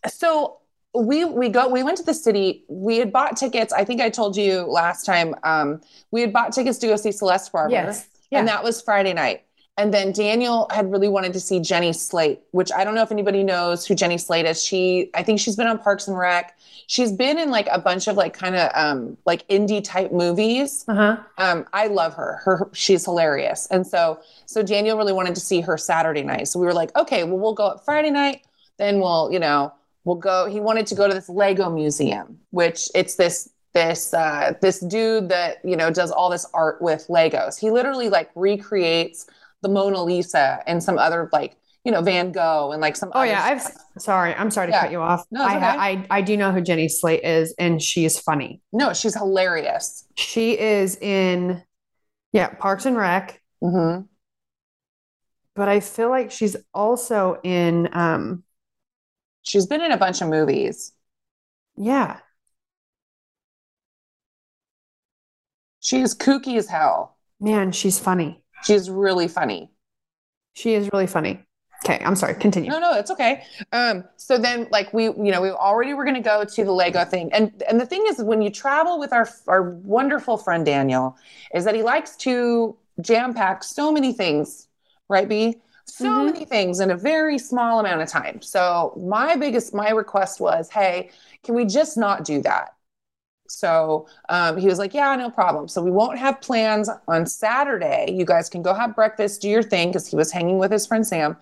so we we go we went to the city. We had bought tickets. I think I told you last time. Um, we had bought tickets to go see Celeste Barber. Yes. Yeah. And that was Friday night. And then Daniel had really wanted to see Jenny Slate, which I don't know if anybody knows who Jenny Slate is. She, I think she's been on Parks and Rec. She's been in like a bunch of like kind of um, like indie type movies. uh-huh. Um, I love her. Her she's hilarious. And so so Daniel really wanted to see her Saturday night. So we were like, okay, well we'll go up Friday night, then we'll, you know, we'll go. He wanted to go to this Lego museum, which it's this this uh this dude that, you know, does all this art with Legos. He literally like recreates the Mona Lisa and some other like, you know, Van Gogh and like some Oh yeah, I've stuff. sorry, I'm sorry to Yeah. cut you off. No, I, okay. I I do know who Jenny Slate is, and she is funny. No, she's hilarious. She is in yeah, Parks and Rec, hmm but I feel like she's also in um She's been in a bunch of movies. yeah. She's kooky as hell. Man, she's funny. She's really funny. She is really funny. Okay, I'm sorry. Continue. No, no, it's okay. Um, so then like we, you know, we already were gonna go to the Lego thing. And and the thing is when you travel with our our wonderful friend Daniel, is that he likes to jam pack so many things, right, B? So Mhm. many things in a very small amount of time. So my biggest my request was, hey, can we just not do that? So um, he was like, Yeah, no problem. So we won't have plans on Saturday. You guys can go have breakfast, do your thing, because he was hanging with his friend Sam.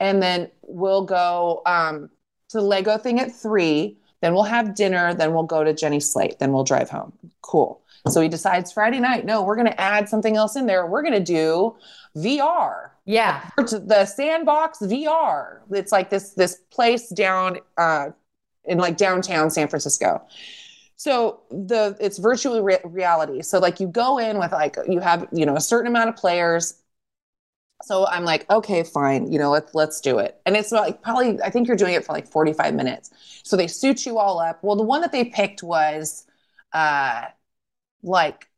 And then we'll go um, to the Lego thing at three. Then we'll have dinner. Then we'll go to Jenny Slate. Then we'll drive home. Cool. So he decides Friday night, no, we're going to add something else in there. We're going to do VR Yeah. the sandbox VR. It's like this this place down uh, in like downtown San Francisco. So the it's virtual re- reality. So like you go in with like you have you know a certain amount of players. So I'm like, okay, fine, you know, let's let's do it. And it's like probably I think you're doing it for like 45 minutes. So they suit you all up. Well, the one that they picked was uh like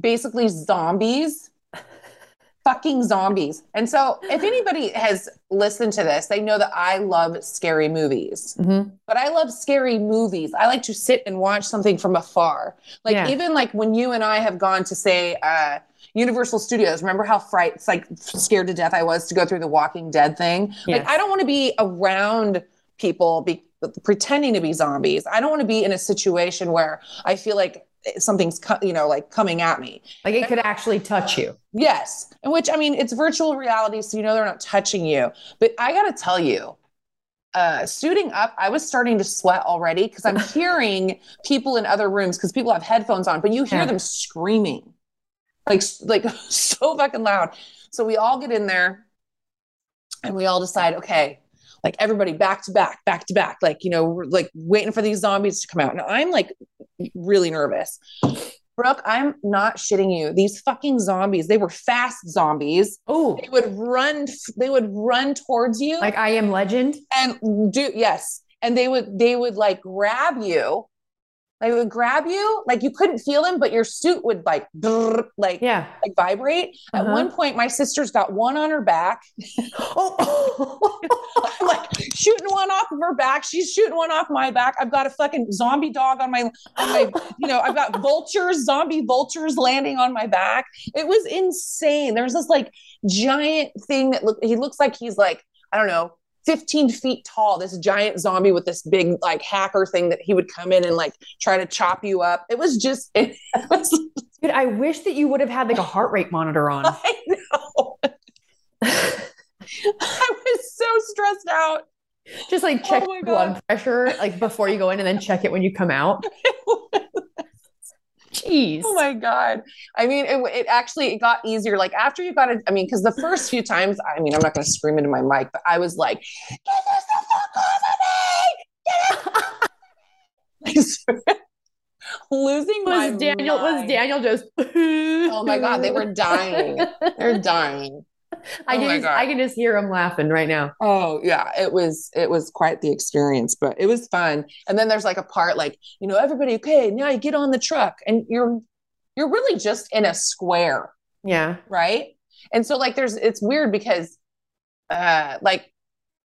basically zombies fucking zombies. And so, if anybody has listened to this, they know that I love scary movies. Mhm. But I love scary movies. I like to sit and watch something from afar. Like Yeah. even like when you and I have gone to say uh Universal Studios, remember how fright like scared to death I was to go through the Walking Dead thing? Like I don't want to be around people be, pretending to be zombies. I don't want to be in a situation where I feel like something's co- you know like coming at me. Like it could actually touch you. Yes. And which I mean, it's virtual reality, so you know they're not touching you. But I gotta tell you, uh, suiting up, I was starting to sweat already because I'm hearing people in other rooms because people have headphones on, but you hear Yeah. them screaming, like like so fucking loud. So we all get in there, and we all decide, okay, like everybody back to back, back to back, like you know, like waiting for these zombies to come out. Now I'm like really nervous. Brooke, I'm not shitting you. These fucking zombies, they were fast zombies. Oh, They would run, they would run towards you like I am legend. and do yes. And they would they would like grab you. They would grab you, like you couldn't feel them, but your suit would like brrr, like Yeah. like vibrate. At Uh-huh. one point, my sister's got one on her back. Oh, I'm like shooting one off of her back. She's shooting one off my back. I've got a fucking zombie dog on my, on my, you know, I've got vultures, zombie vultures landing on my back. It was insane. There was this like giant thing that look. He looks like he's like I don't know. 15 feet tall, this giant zombie with this big like hacker thing that he would come in and like try to chop you up. It was just, it was, dude, I wish that you would have had like a heart rate monitor on. I know. I was so stressed out. Just like oh check Oh blood pressure like before you go in and then check it when you come out. Jeez. Oh my god! I mean, it, it actually it got easier. Like after you got it, I mean, because the first few times, I mean, I'm not going to scream into my mic, but I was like, "Get this the fuck off of me!" Get it- losing my was Daniel was. Daniel just Oh my god, they were dying. They're dying. I Oh can just, I can just hear him laughing right now. Oh yeah, it was it was quite the experience, but it was fun. And then there's like a part like, you know, everybody, okay, now you get on the truck and you're you're really just in a square. Yeah. right and so like there's it's weird because uh like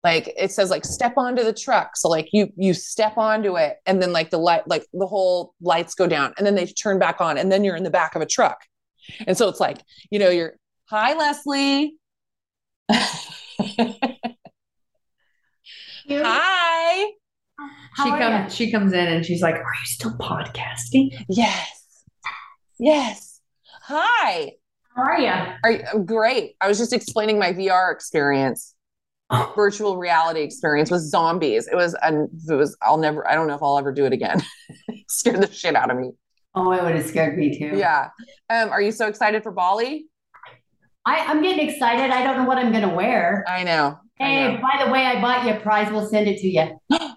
like it says like step onto the truck so like you you step onto it and then like the light like the whole lights go down and then they turn back on and then you're in the back of a truck and so it's like you know you're hi leslie hi She comes she comes in and she's like, Are you still podcasting? yes yes hi How are you? Are you, great. I was just explaining my VR experience, virtual reality experience with zombies. It was, and it was. I'll never. I don't know if I'll ever do it again. Scared the shit out of me. Oh, it would have scared me too. Yeah. Um. Are you so excited for Bali? I, I'm getting excited. I don't know what I'm going to wear. I know. I Hey, know. by the way, I bought you a prize. We'll send it to you.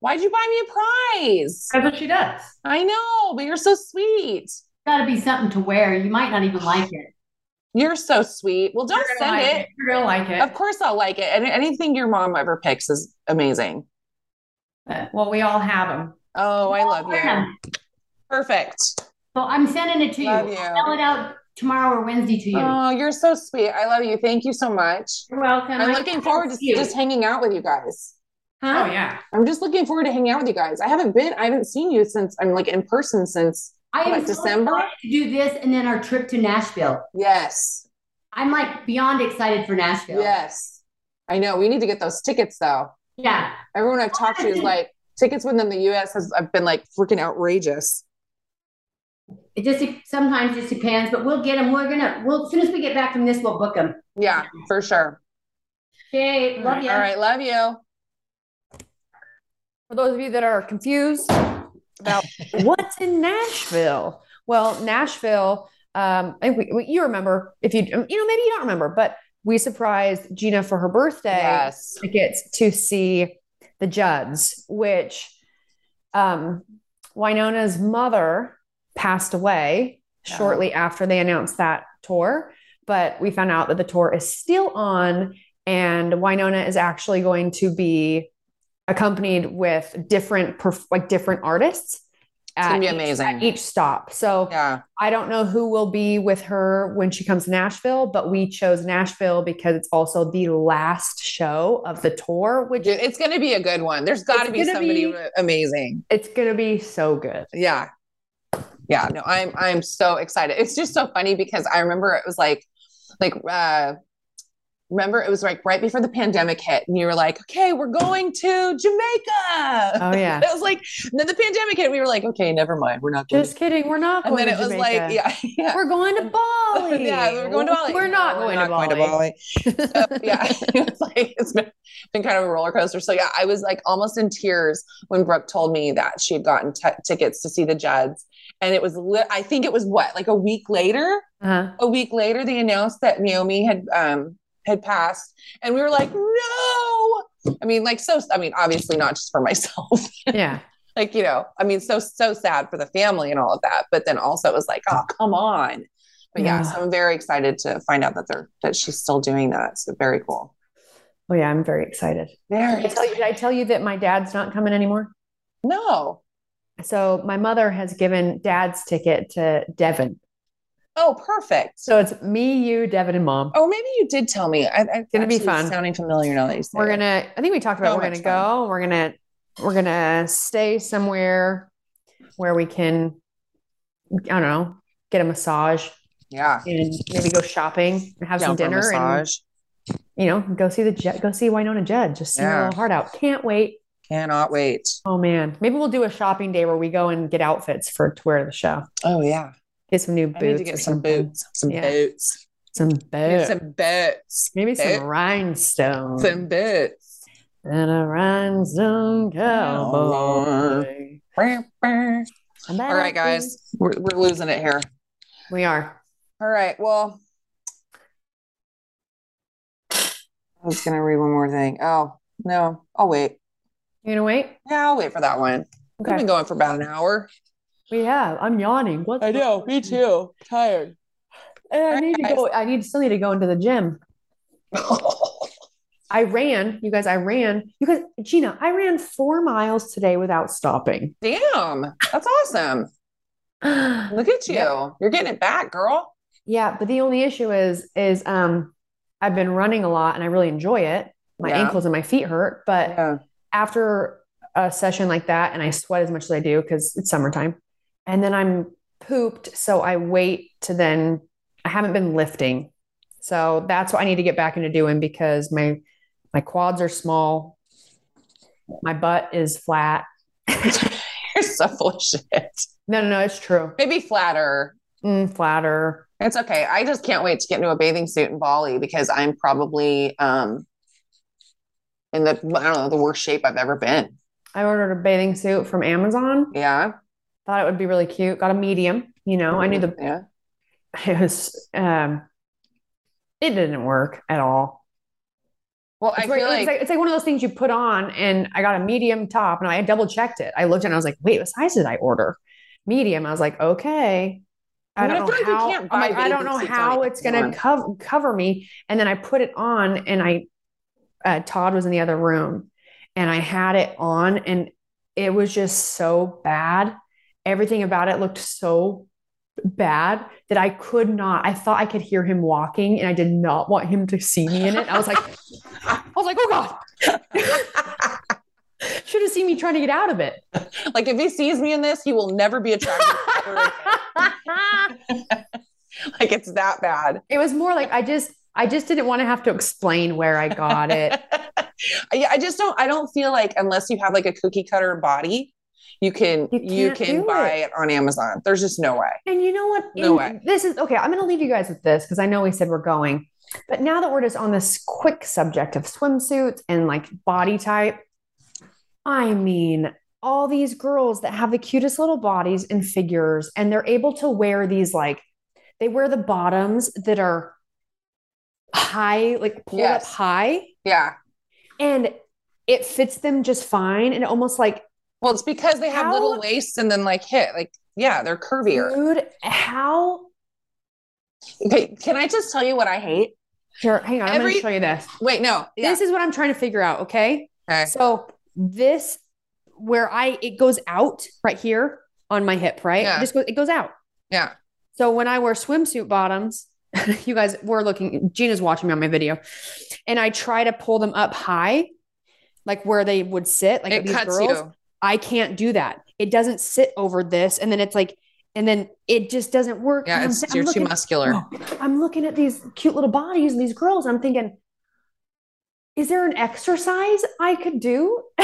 Why'd you buy me a prize? That's what she does. I know, but you're so sweet. Got to be something to wear. You might not even like it. You're so sweet. Well, don't send like it. You're gonna like it. Of course, I'll like it. And anything your mom ever picks is amazing. Uh, well, we all have them. Oh, I love you. 'em. Perfect. So I'm sending it to you. Love you. I'll mail it out tomorrow or Wednesday to you. Oh, you're so sweet. I love you. Thank you so much. You're welcome. I'm I- looking forward to you. just hanging out with you guys. Huh? Oh yeah. I'm just looking forward to hanging out with you guys. I haven't been, I haven't seen you since I'm like in person since I am What, so December? to do this and then our trip to Nashville. yes, I'm like beyond excited for Nashville. yes. I know. We need to get those tickets though. Yeah. Everyone I've talked to is like tickets within the U.S. has I've been like freaking outrageous. It just sometimes just depends, but we'll get them. We're gonna. We'll as soon as we get back from this, we'll book them. Yeah, for sure. Okay, love you. All right, love you. For those of you that are confused about what's in Nashville, well, Nashville, um, I think we, we, you remember if you, you know, maybe you don't remember, but we surprised Jeanna for her birthday Yes. tickets to see the Judds, which um, Wynonna's mother passed away Yeah. shortly after they announced that tour. But we found out that the tour is still on, and Wynonna is actually going to be accompanied with different, perf- like different artists. It's gonna be each- amazing. at each stop. So Yeah. I don't know who will be with her when she comes to Nashville, but we chose Nashville because it's also the last show of the tour, which Dude, it's gonna be a good one. There's got to be somebody be- amazing. it's going to be so good. Yeah. Yeah. No, I'm I'm so excited. It's just so funny because I remember it was like like uh remember it was like right before the pandemic hit and you were like, okay, we're going to Jamaica. Oh, yeah. it was like then the pandemic hit. We were like, okay, never mind. We're not going Just kidding. We're not and going then it to was Jamaica. like, yeah, yeah. We're going to Bali. yeah, we're going to Bali. We're not, No, going, we're not to not Bali. So, yeah, it's like it's been, been kind of a roller coaster. So yeah, I was like almost in tears when Brooke told me that she had gotten t- tickets to see the Judds, and it was li- I think it was what like a week later. Uh-huh. A week later, they announced that Naomi had um had passed, and we were like, no. I mean, like so. I mean, obviously not just for myself. Yeah. like you know, I mean, so so sad for the family and all of that. But then also it was like, oh come on. But yeah, Yeah. so I'm very excited to find out that they're that she's still doing that. So very cool. Oh, yeah. I'm very excited. Very Did I, tell you, did I tell you that my dad's not coming anymore? No. So my mother has given dad's ticket to Devin. Oh, perfect. So it's me, you, Devin, and mom. Oh, maybe you did tell me. I, It's gonna be fun. Sounding familiar now that you say We're gonna. I think we talked about So we're gonna go. We're gonna. We're gonna stay somewhere where we can. I don't know. Get a massage Yeah. and maybe go shopping and have some Down a dinner and you know go see the Jed- go see Wynonna Judd. Just sing her little heart out. Can't wait. Cannot wait. Oh man, maybe we'll do a shopping day where we go and get outfits for to wear to the show. Oh yeah. Get some new I boots. need to get some boots. Some Yeah. boots. Some Get boots. some boots. maybe some rhinestones. Some boots. and a rhinestone cowboy. All right, guys. We're, we're losing it here. We are. All right. Well, I was going to read one more thing. Oh, no. I'll wait. You gonna wait? Yeah, I'll wait for that one. We've been going for about an hour. We have. I'm yawning. What? Do? Me too. Tired. I need to go. I need still need to go into the gym. I ran, you guys. I ran. You guys, Jeanna. I ran four miles today without stopping. Damn. That's awesome. Look at you. Yeah. You're getting it back, girl. Yeah, but the only issue is, is um, I've been running a lot and I really enjoy it. My Yeah. ankles and my feet hurt, but Yeah. After a session like that, and I sweat as much as I do because it's summertime, and then I'm pooped, so I wait to then. I haven't been lifting, so that's what I need to get back into doing because my my quads are small, my butt is flat. You're so full of shit. No, no, no, it's true. Maybe flatter. Mm, flatter. It's okay. I just can't wait to get into a bathing suit in Bali because I'm probably um in the I don't know the worst shape I've ever been. I ordered a bathing suit from Amazon. Yeah. Thought it would be really cute. Got a medium. You know, I knew the yeah. it was um it didn't work at all. Well, I It's, feel it's like, like it's like one of those things you put on and I got a medium top and I double checked it. I looked at it and I was like, wait, what size did I order? Medium. I was like, okay. I I mean, don't I know like you how can't I'm like, I don't know how it's gonna cover cover me. And then I put it on and I uh, Todd was in the other room and I had it on and it was just so bad. Everything about it looked so bad that I could not. I thought I could hear him walking and I did not want him to see me in it. I was like, I was like, oh God. Should have seen me trying to get out of it. like if he sees me in this, he will never be attracted to me ever again. like it's that bad. it was more like I just I just didn't want to have to explain where I got it. yeah, I just don't I don't feel like unless you have like a cookie cutter body, you can You you, can buy it. it. on Amazon. There's just no way. And you know what? No In- way. This is okay. I'm going to leave you guys with this because I know we said we're going. But now that we're just on this quick subject of swimsuits and like body type, I mean, all these girls that have the cutest little bodies and figures, and they're able to wear these like, they wear the bottoms that are high, like pulled Yes. up high, Yeah. and it fits them just fine. And almost like, Well, it's because they have little waists and then like hit like yeah, they're curvier. dude, how? Okay, can I just tell you what I hate? Sure. hang on. I'm going to show you this. Wait, no. Yeah. This is what I'm trying to figure out. Okay. Okay. So this where I it goes out right here on my hip, right? Yeah. It just goes, it goes out. Yeah. So when I wear swimsuit bottoms, you guys were looking, Jeanna's watching me on my video, and I try to pull them up high, like where they would sit, like it these girls. you. I can't do that. It doesn't sit over this. And then it's like, and then it just doesn't work. Yeah, I'm th- I'm you're too looking- muscular. I'm looking at these cute little bodies and these girls. I'm thinking, is there an exercise I could do?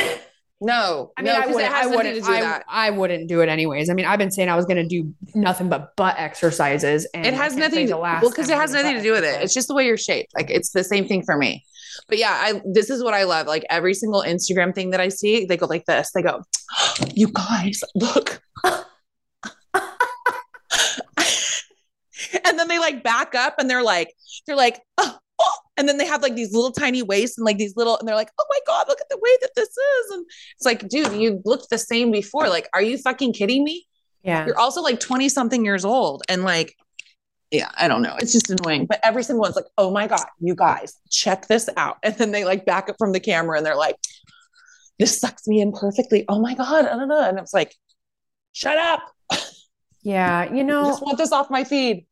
No, I mean, no, I wouldn't, I wouldn't, do I, that. I wouldn't do it anyways. I mean, I've been saying I was going to do nothing but butt exercises. And It has nothing to well, because it has nothing to do with it. It's just the way you're shaped. Like it's the same thing for me. But yeah, I this is what I love. Like every single Instagram thing that I see, they go like this. They go, "You guys, look." and then they like back up and they're like, they're like, oh," and then they have like these little tiny waists and like these little, and they're like, oh my god, look at the way that this is. And it's like, dude, you looked the same before. Like, are you fucking kidding me? yeah. You're also like 20 something years old and like, yeah, I don't know. It's just annoying. But every single one's like, oh my God, you guys, check this out. And then they like back up from the camera and they're like, this sucks me in perfectly. Oh my God. I don't know. And it's like, shut up. Yeah. You I know, just want this off my feed.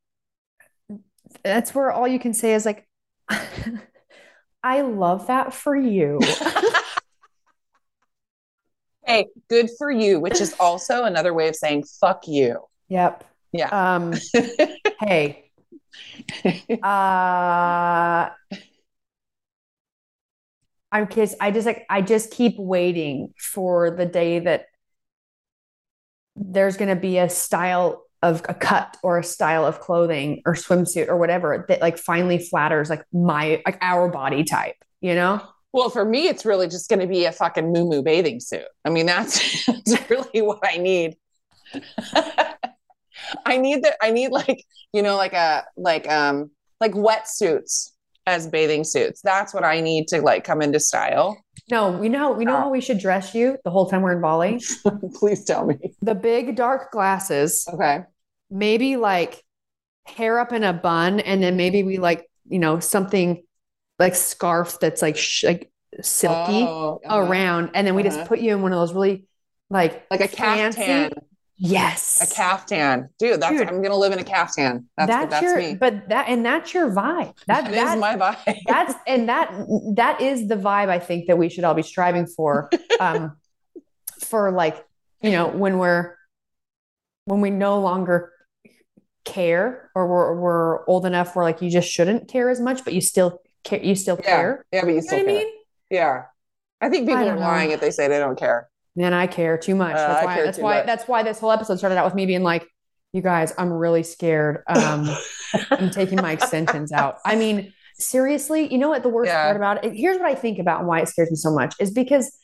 that's where all you can say is like, I love that for you. hey, good for you, which is also another way of saying fuck you. yep. Yeah. Um, hey, uh, I'm kids. I just like, I just keep waiting for the day that there's going to be a style of a cut or a style of clothing or swimsuit or whatever that like finally flatters like my, like our body type, you know? Well, for me, it's really just going to be a fucking moo bathing suit. I mean, that's, that's really what I need. I need that. I need like you know, like a like um like wetsuits as bathing suits. That's what I need to like come into style. No, we know, we know how we should dress you the whole time we're in Bali. Please tell me. The big dark glasses, Okay. Maybe like hair up in a bun, and then maybe we like, you know, something like scarf that's like sh- like silky Oh, uh-huh. around, and then we Uh-huh. just put you in one of those really like like a fancy- caftan. Yes, A caftan, dude. That's Dude. I'm gonna live in a caftan. That's that's, that's your, me. but that and that's your vibe. That, that that is my vibe. that's and that that is the vibe I think that we should all be striving for. Um, for like you know when we're when we no longer care or we're we're old enough where like you just shouldn't care as much, but you still care. You still yeah, care. yeah, but you You still know what I mean? Yeah, I think people I are know. lying if they say they don't care. Man, I care too much. Uh, That's why. care That's why. much. That's why this whole episode started out with me being like, "You guys, I'm really scared. Um, I'm taking my extensions out. I mean, seriously, you know what the worst Yeah. part about it? Here's what I think about and why it scares me so much is because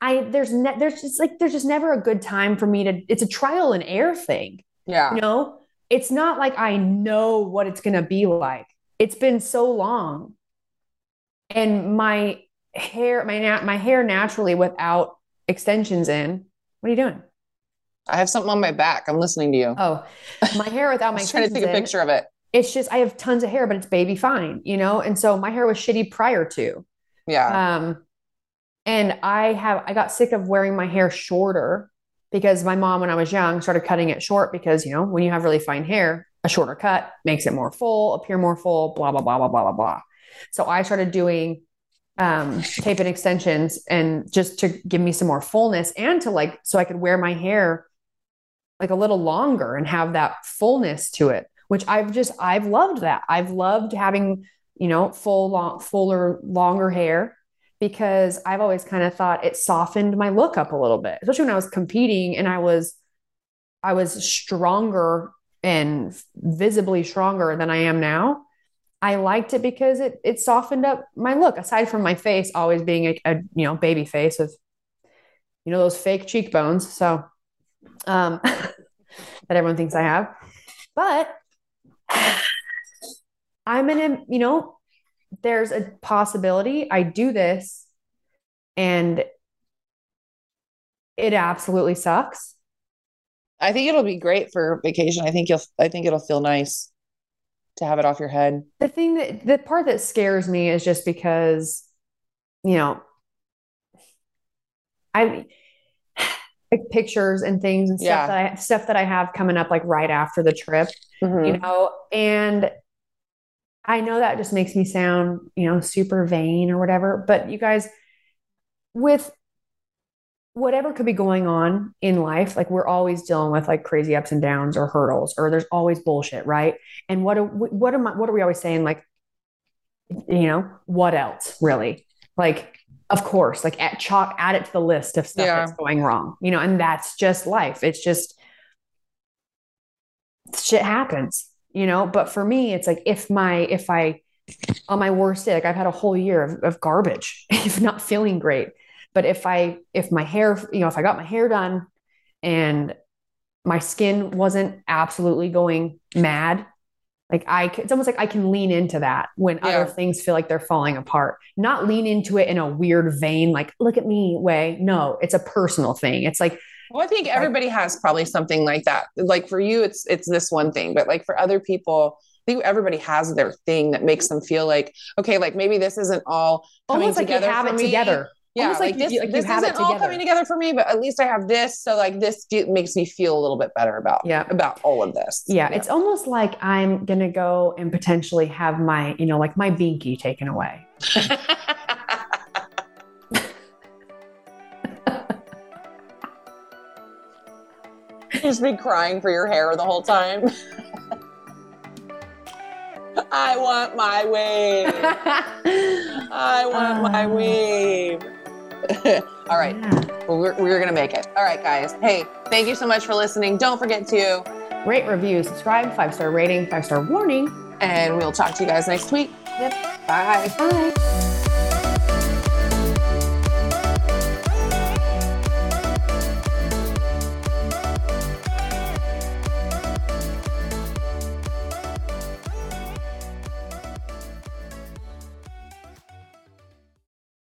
I there's ne- there's just like there's just never a good time for me to. It's a trial and error thing. Yeah, You know, it's not like I know what it's gonna be like. It's been so long, and my hair, my na- my hair naturally without extensions in. What are you doing? I have something on my back. I'm listening to you. Oh, my hair without I my was trying to take a in, picture of it. It's just I have tons of hair, but it's baby fine, you know. And so my hair was shitty prior to. Yeah, Um, and I have I got sick of wearing my hair shorter because my mom, when I was young, started cutting it short because you know when you have really fine hair, a shorter cut makes it more full, appear more full, blah blah blah blah blah blah blah. So I started doing um, tape and extensions, and just to give me some more fullness and to like so I could wear my hair like a little longer and have that fullness to it, which I've just I've loved that. I've loved having you know full long fuller longer hair because I've always kind of thought it softened my look up a little bit, especially when I was competing and I was I was stronger and visibly stronger than I am now. I liked it because it it softened up my look. Aside from my face always being a, a you know baby face with you know those fake cheekbones, so um, that everyone thinks I have, but I'm in a you know there's a possibility I do this and it absolutely sucks. I think it'll be great for vacation. I think you'll. I think it'll feel nice to have it off your head. The thing that the part that scares me is just because, you know, I like pictures and things and stuff Yeah. that I stuff that I have coming up like right after the trip, Mhm. you know, and I know that just makes me sound, you know, super vain or whatever, but you guys with whatever could be going on in life, like we're always dealing with like crazy ups and downs or hurdles, or there's always bullshit, right? And what are, what am I, what are we always saying? Like, you know, what else really? Like, of course, like at chalk, add it to the list of stuff Yeah. that's going wrong, you know, and that's just life. It's just shit happens, you know. But for me, it's like if my if I on my worst day, like I've had a whole year of, of garbage, if not feeling great. But if I if my hair, you know, if I got my hair done and my skin wasn't absolutely going mad, like i it's almost like I can lean into that when Yeah. other things feel like they're falling apart. Not lean into it in a weird vein, like look at me way. No, it's a personal thing. It's like Well, I think everybody has probably something like that. Like for you, it's it's this one thing, but like for other people, I think everybody has their thing that makes them feel like, okay, like maybe this isn't all coming almost like you together have for it me. together. Yeah, Almost like, like this, you- like you this have isn't all together. coming together for me, but at least I have this. So like this ge- makes me feel a little bit better about Yeah. about all of this. Yeah, it's almost like I'm gonna go and potentially have my, you know, like my binky taken away. just be crying for your hair the whole time. I want my wave. I want my Ah. wave. All right. Well, we're, we're going to make it. All right, guys. Hey, thank you so much for listening. Don't forget to, Rate, review, subscribe, five star rating, five star warning. and we'll talk to you guys next week. Yep. Bye. Bye.